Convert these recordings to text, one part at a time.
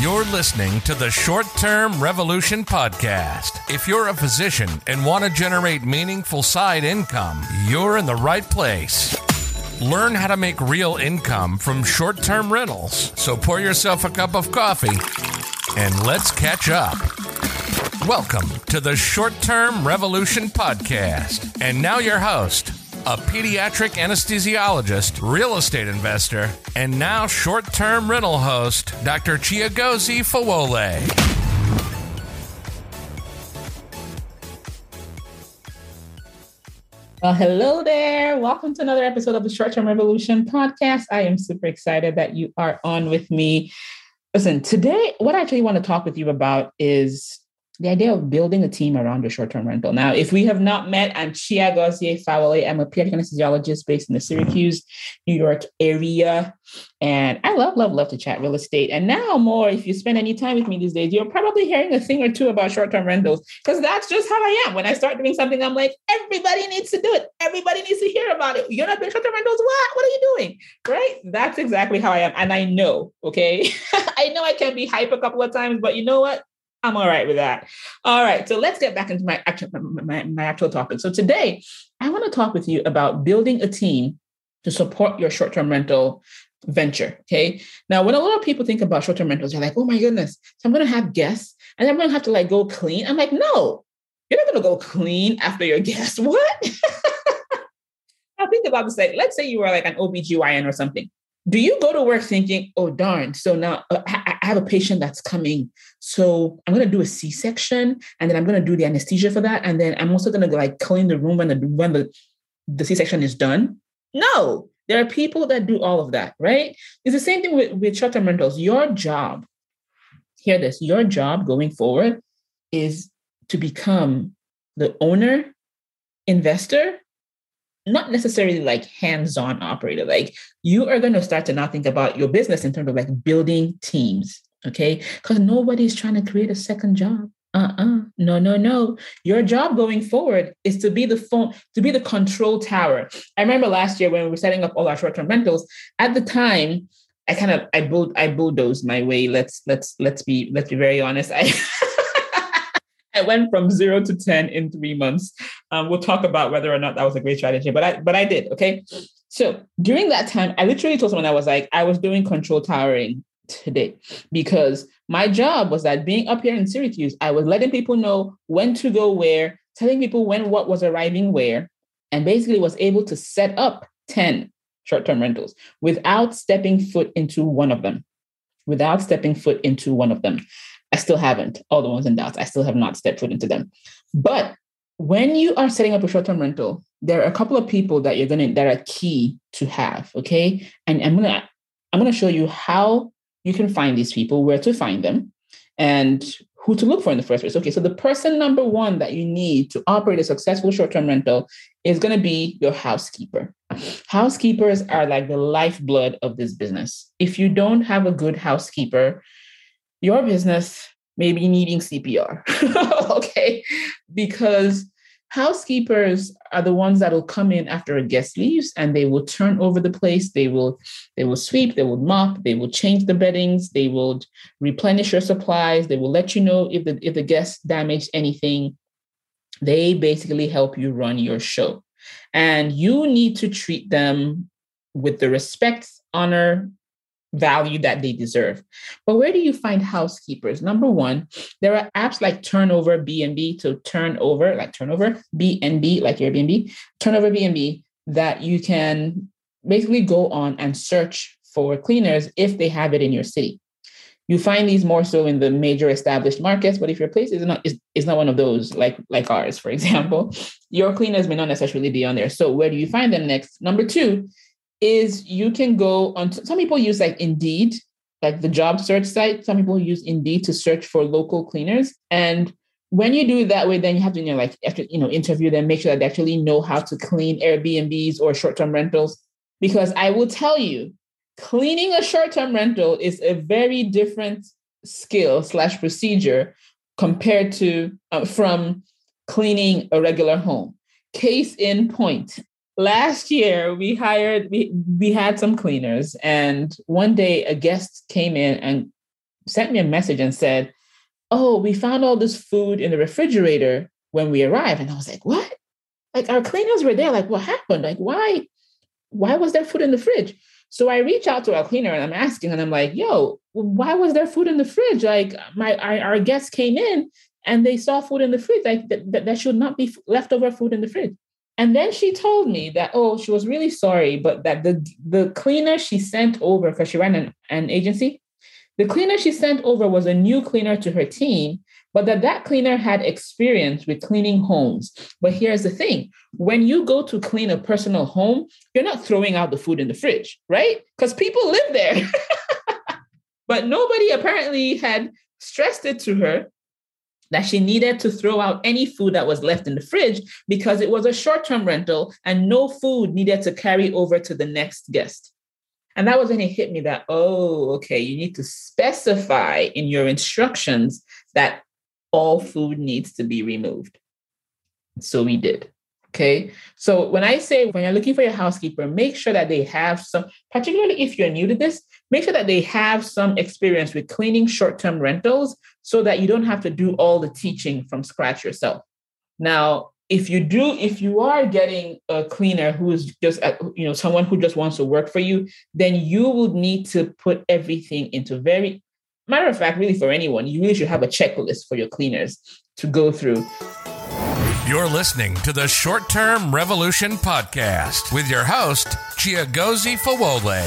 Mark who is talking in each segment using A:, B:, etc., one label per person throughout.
A: You're listening to the Short Term Revolution Podcast. If you're a physician and want to generate meaningful side income, you're in the right place. Learn how to make real income from short term rentals. So pour yourself a cup of coffee and let's catch up. Welcome to the Short Term Revolution Podcast. And now, your host, a pediatric anesthesiologist, real estate investor, and now short term rental host, Dr. Chiagozi Fawole.
B: Well, hello there. Welcome to another episode of the Short Term Revolution podcast. I am super excited that you are on with me. Listen, today, what I actually want to talk with you about is the idea of building a team around your short-term rental. Now, if we have not met, I'm Chiagozi Fawole. I'm a pediatric anesthesiologist based in the Syracuse, New York area. And I love, love, love to chat real estate. And now more, if you spend any time with me these days, you're probably hearing a thing or two about short-term rentals because that's just how I am. When I start doing something, I'm like, everybody needs to do it. Everybody needs to hear about it. You're not doing short-term rentals? What? What are you doing? Right? That's exactly how I am. And I know, okay? I know I can be hype a couple of times, but you know what? I'm all right with that. All right, so let's get back into my actual my, my actual topic. So today, I want to talk with you about building a team to support your short-term rental venture. Okay. Now, when a lot of people think about short-term rentals, they're like, "Oh my goodness, so I'm going to have guests, and I'm going to have to like go clean." I'm like, "No, you're not going to go clean after your guests. What?" now think about this. Like, let's say you were like an OBGYN or something do you go to work thinking, oh, darn, so now uh, I have a patient that's coming. So I'm going to do a C section and then I'm going to do the anesthesia for that. And then I'm also going to like clean the room when the, when the, the C section is done. No, there are people that do all of that, right? It's the same thing with, with short term rentals. Your job, hear this, your job going forward is to become the owner, investor, not necessarily like hands-on operator like you are going to start to now think about your business in terms of like building teams okay? Because nobody's trying to create a second job. Uh-uh. No no no. Your job going forward is to be the phone to be the control tower. I remember last year when we were setting up all our short-term rentals at the time i kind of i built i bulldozed my way let's let's let's be let's be very honest. I I went from zero to 10 in three months. Um, we'll talk about whether or not that was a great strategy, but I but I did. Okay. So during that time, I literally told someone I was like, I was doing control towering today because my job was that being up here in Syracuse, I was letting people know when to go where, telling people when what was arriving where, and basically was able to set up 10 short-term rentals without stepping foot into one of them. Without stepping foot into one of them. I still haven't. All the ones in Dallas, I still have not stepped foot into them. But when you are setting up a short-term rental, there are a couple of people that you're gonna that are key to have. Okay. And I'm gonna I'm gonna show you how you can find these people, where to find them, and who to look for in the first place. Okay, so the person number one that you need to operate a successful short-term rental is going to be your housekeeper. Housekeepers are like the lifeblood of this business. If you don't have a good housekeeper, your business may be needing CPR. okay. Because housekeepers are the ones that will come in after a guest leaves and they will turn over the place they will they will sweep they will mop they will change the beddings they will replenish your supplies they will let you know if the if the guest damaged anything they basically help you run your show and you need to treat them with the respect honor value that they deserve. But where do you find housekeepers? Number one, there are apps like Turnover BNB to Turnover, like Turnover BNB, like Airbnb, Turnover BNB that you can basically go on and search for cleaners if they have it in your city. You find these more so in the major established markets, but if your place is not is, is not one of those, like like ours, for example, your cleaners may not necessarily be on there. So where do you find them next? Number two, is you can go on some people use like Indeed, like the job search site. Some people use Indeed to search for local cleaners. And when you do it that way, then you have to, you know, like after, you know, interview them, make sure that they actually know how to clean Airbnbs or short-term rentals. Because I will tell you, cleaning a short-term rental is a very different skill slash procedure compared to uh, from cleaning a regular home. Case in point, last year we hired we, we had some cleaners and one day a guest came in and sent me a message and said, Oh, we found all this food in the refrigerator when we arrived. And I was like, What? Like our cleaners were there. Like, what happened? Like, why? Why was there food in the fridge? So I reach out to our cleaner and I'm asking, and I'm like, yo, why was there food in the fridge? Like my our, guests came in and they saw food in the fridge. Like that, that, that should not be leftover food in the fridge. And then she told me that, oh, she was really sorry, but that the, the cleaner she sent over, because she ran an, an agency, the cleaner she sent over was a new cleaner to her team, but that that cleaner had experience with cleaning homes. But here's the thing when you go to clean a personal home, you're not throwing out the food in the fridge, right? Because people live there. but nobody apparently had stressed it to her that she needed to throw out any food that was left in the fridge because it was a short term rental and no food needed to carry over to the next guest. And that was when it hit me that, oh, okay, you need to specify in your instructions that all food needs to be removed. So we did. Okay. So when I say when you're looking for your housekeeper, make sure that they have some, particularly if you're new to this, make sure that they have some experience with cleaning short term rentals so that you don't have to do all the teaching from scratch yourself. Now, if you do, if you are getting a cleaner who is just, uh, you know, someone who just wants to work for you, then you will need to put everything into very, matter of fact, really for anyone, you really should have a checklist for your cleaners to go through.
A: You're listening to the Short Term Revolution Podcast with your host, Chiagozi Fawole.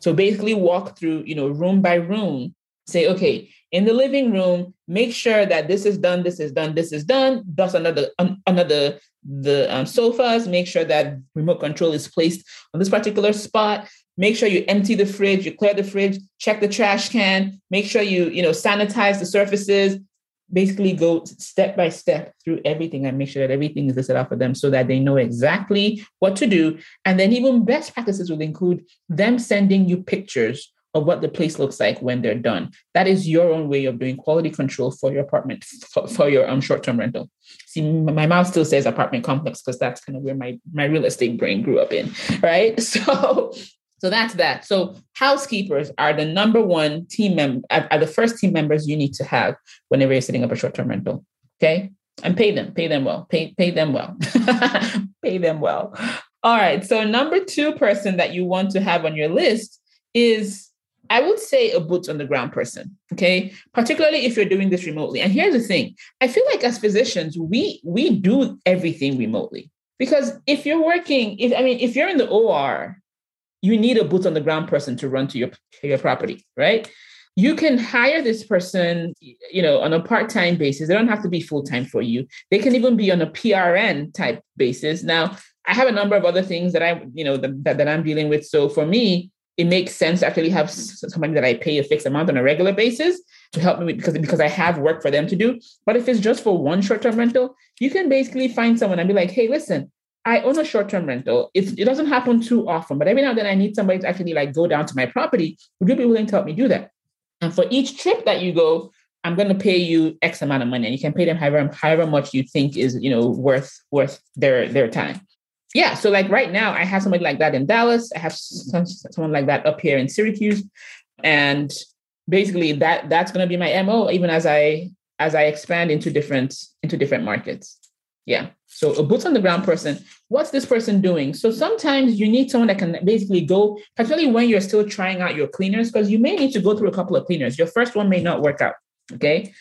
B: So basically walk through, you know, room by room, say, okay, in the living room, make sure that this is done, this is done, this is done. Dust another um, another the um, sofas. Make sure that remote control is placed on this particular spot. Make sure you empty the fridge, you clear the fridge, check the trash can. Make sure you you know sanitize the surfaces. Basically, go step by step through everything and make sure that everything is listed out for them so that they know exactly what to do. And then even best practices will include them sending you pictures of what the place looks like when they're done. That is your own way of doing quality control for your apartment, for, for your um, short-term rental. See, my mouth still says apartment complex because that's kind of where my, my real estate brain grew up in, right? So, so that's that. So housekeepers are the number one team member, are the first team members you need to have whenever you're setting up a short-term rental. Okay. And pay them, pay them well, pay, pay them well, pay them well. All right. So number two person that you want to have on your list is I would say a boots on the ground person, okay? Particularly if you're doing this remotely. And here's the thing. I feel like as physicians, we we do everything remotely. Because if you're working, if I mean, if you're in the OR, you need a boots on the ground person to run to your, your property, right? You can hire this person, you know, on a part-time basis. They don't have to be full-time for you. They can even be on a PRN type basis. Now, I have a number of other things that I, you know, that, that I'm dealing with. So for me, it makes sense to actually have somebody that I pay a fixed amount on a regular basis to help me because because I have work for them to do. But if it's just for one short-term rental, you can basically find someone and be like, hey, listen, I own a short-term rental. It doesn't happen too often, but every now and then I need somebody to actually like go down to my property. Would you be willing to help me do that? And for each trip that you go, I'm going to pay you X amount of money, and you can pay them however however much you think is you know worth worth their their time yeah, so like right now, I have somebody like that in Dallas. I have someone like that up here in Syracuse, and basically that that's going to be my mo even as I as I expand into different into different markets. Yeah. So a boots on the ground person. What's this person doing? So sometimes you need someone that can basically go, particularly when you're still trying out your cleaners, because you may need to go through a couple of cleaners. Your first one may not work out. Okay.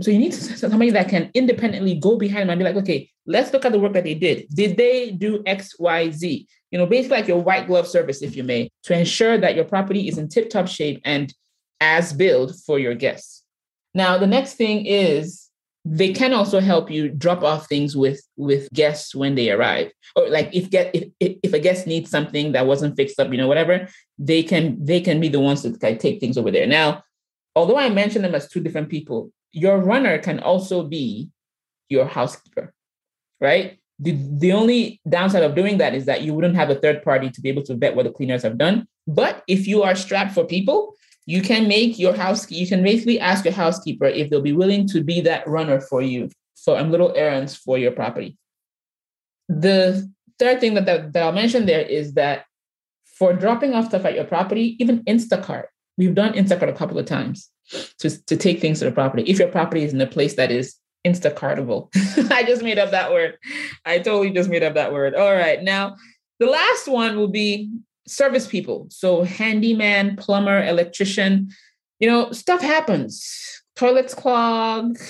B: So you need somebody that can independently go behind them and be like, okay, let's look at the work that they did. Did they do X, Y, Z? You know, basically like your white glove service, if you may, to ensure that your property is in tip-top shape and as built for your guests. Now, the next thing is they can also help you drop off things with with guests when they arrive or like if get if, if a guest needs something that wasn't fixed up you know whatever they can they can be the ones that take things over there now although i mentioned them as two different people your runner can also be your housekeeper, right? The, the only downside of doing that is that you wouldn't have a third party to be able to vet what the cleaners have done. But if you are strapped for people, you can make your house, you can basically ask your housekeeper if they'll be willing to be that runner for you for um, little errands for your property. The third thing that, that, that I'll mention there is that for dropping off stuff at your property, even Instacart. We've done Instacart a couple of times to, to take things to the property. If your property is in a place that is Instacartable. I just made up that word. I totally just made up that word. All right. Now, the last one will be service people. So, handyman, plumber, electrician. You know, stuff happens. Toilets clog.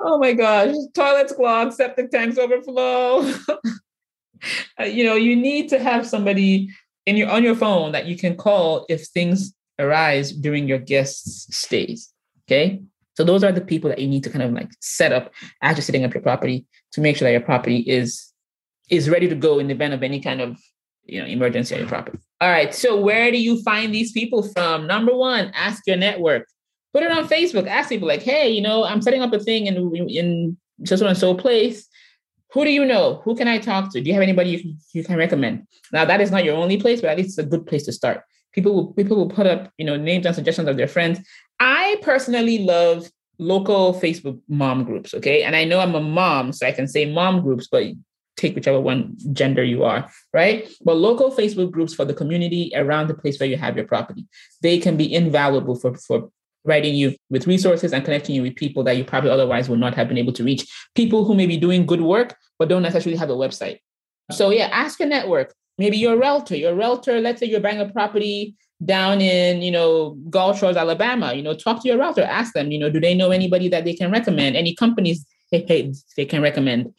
B: oh my gosh, toilets clog, septic tanks overflow. uh, you know, you need to have somebody in your on your phone that you can call if things arise during your guests' stays. Okay. So those are the people that you need to kind of like set up after setting up your property to make sure that your property is is ready to go in the event of any kind of you know emergency on your property. All right. So where do you find these people from? Number one, ask your network. Put it on Facebook. Ask people like, hey, you know, I'm setting up a thing in in so so and so place. Who do you know? Who can I talk to? Do you have anybody you, you can recommend? Now that is not your only place, but at least it's a good place to start. People will people will put up, you know, names and suggestions of their friends. I personally love local Facebook mom groups. Okay. And I know I'm a mom, so I can say mom groups, but take whichever one gender you are, right? But local Facebook groups for the community around the place where you have your property, they can be invaluable for, for writing you with resources and connecting you with people that you probably otherwise would not have been able to reach. People who may be doing good work, but don't necessarily have a website. So yeah, ask your network. Maybe you're a realtor. You're a realtor. Let's say you're buying a property down in, you know, Gulf Shores, Alabama. You know, talk to your realtor. Ask them, you know, do they know anybody that they can recommend? Any companies they, they can recommend?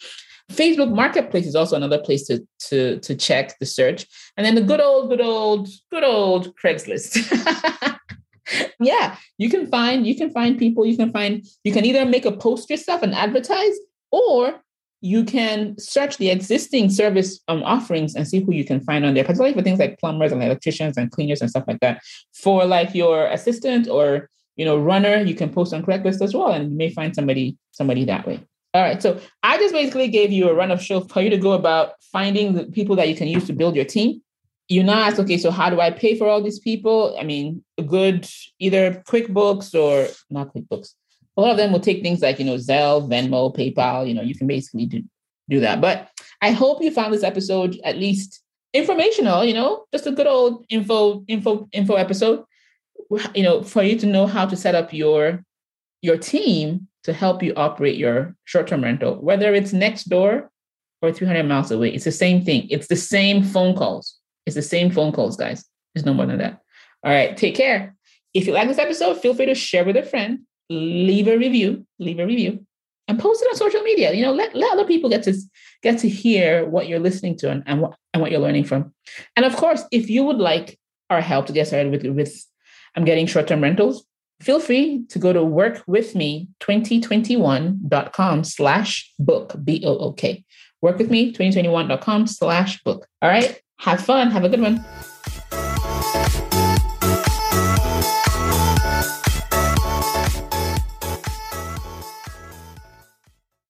B: Facebook Marketplace is also another place to to to check the search, and then the good old, good old, good old Craigslist. yeah, you can find you can find people. You can find you can either make a post yourself and advertise, or you can search the existing service um, offerings and see who you can find on there, particularly for things like plumbers and electricians and cleaners and stuff like that. For like your assistant or you know runner, you can post on Craigslist as well, and you may find somebody somebody that way. All right, so I just basically gave you a run of show for you to go about finding the people that you can use to build your team. You now ask, okay, so how do I pay for all these people? I mean, a good either QuickBooks or not QuickBooks a lot of them will take things like, you know, Zelle, Venmo, PayPal, you know, you can basically do, do that. But I hope you found this episode at least informational, you know, just a good old info, info, info episode, you know, for you to know how to set up your your team to help you operate your short-term rental, whether it's next door or 300 miles away. It's the same thing. It's the same phone calls. It's the same phone calls, guys. There's no more than that. All right, take care. If you like this episode, feel free to share with a friend leave a review, leave a review, and post it on social media. You know, let, let other people get to get to hear what you're listening to and, and what and what you're learning from. And of course, if you would like our help to get started with with I'm getting short-term rentals, feel free to go to workwithme2021.com slash book, B-O-O-K. Workwithme2021.com slash book. All right. Have fun. Have a good one.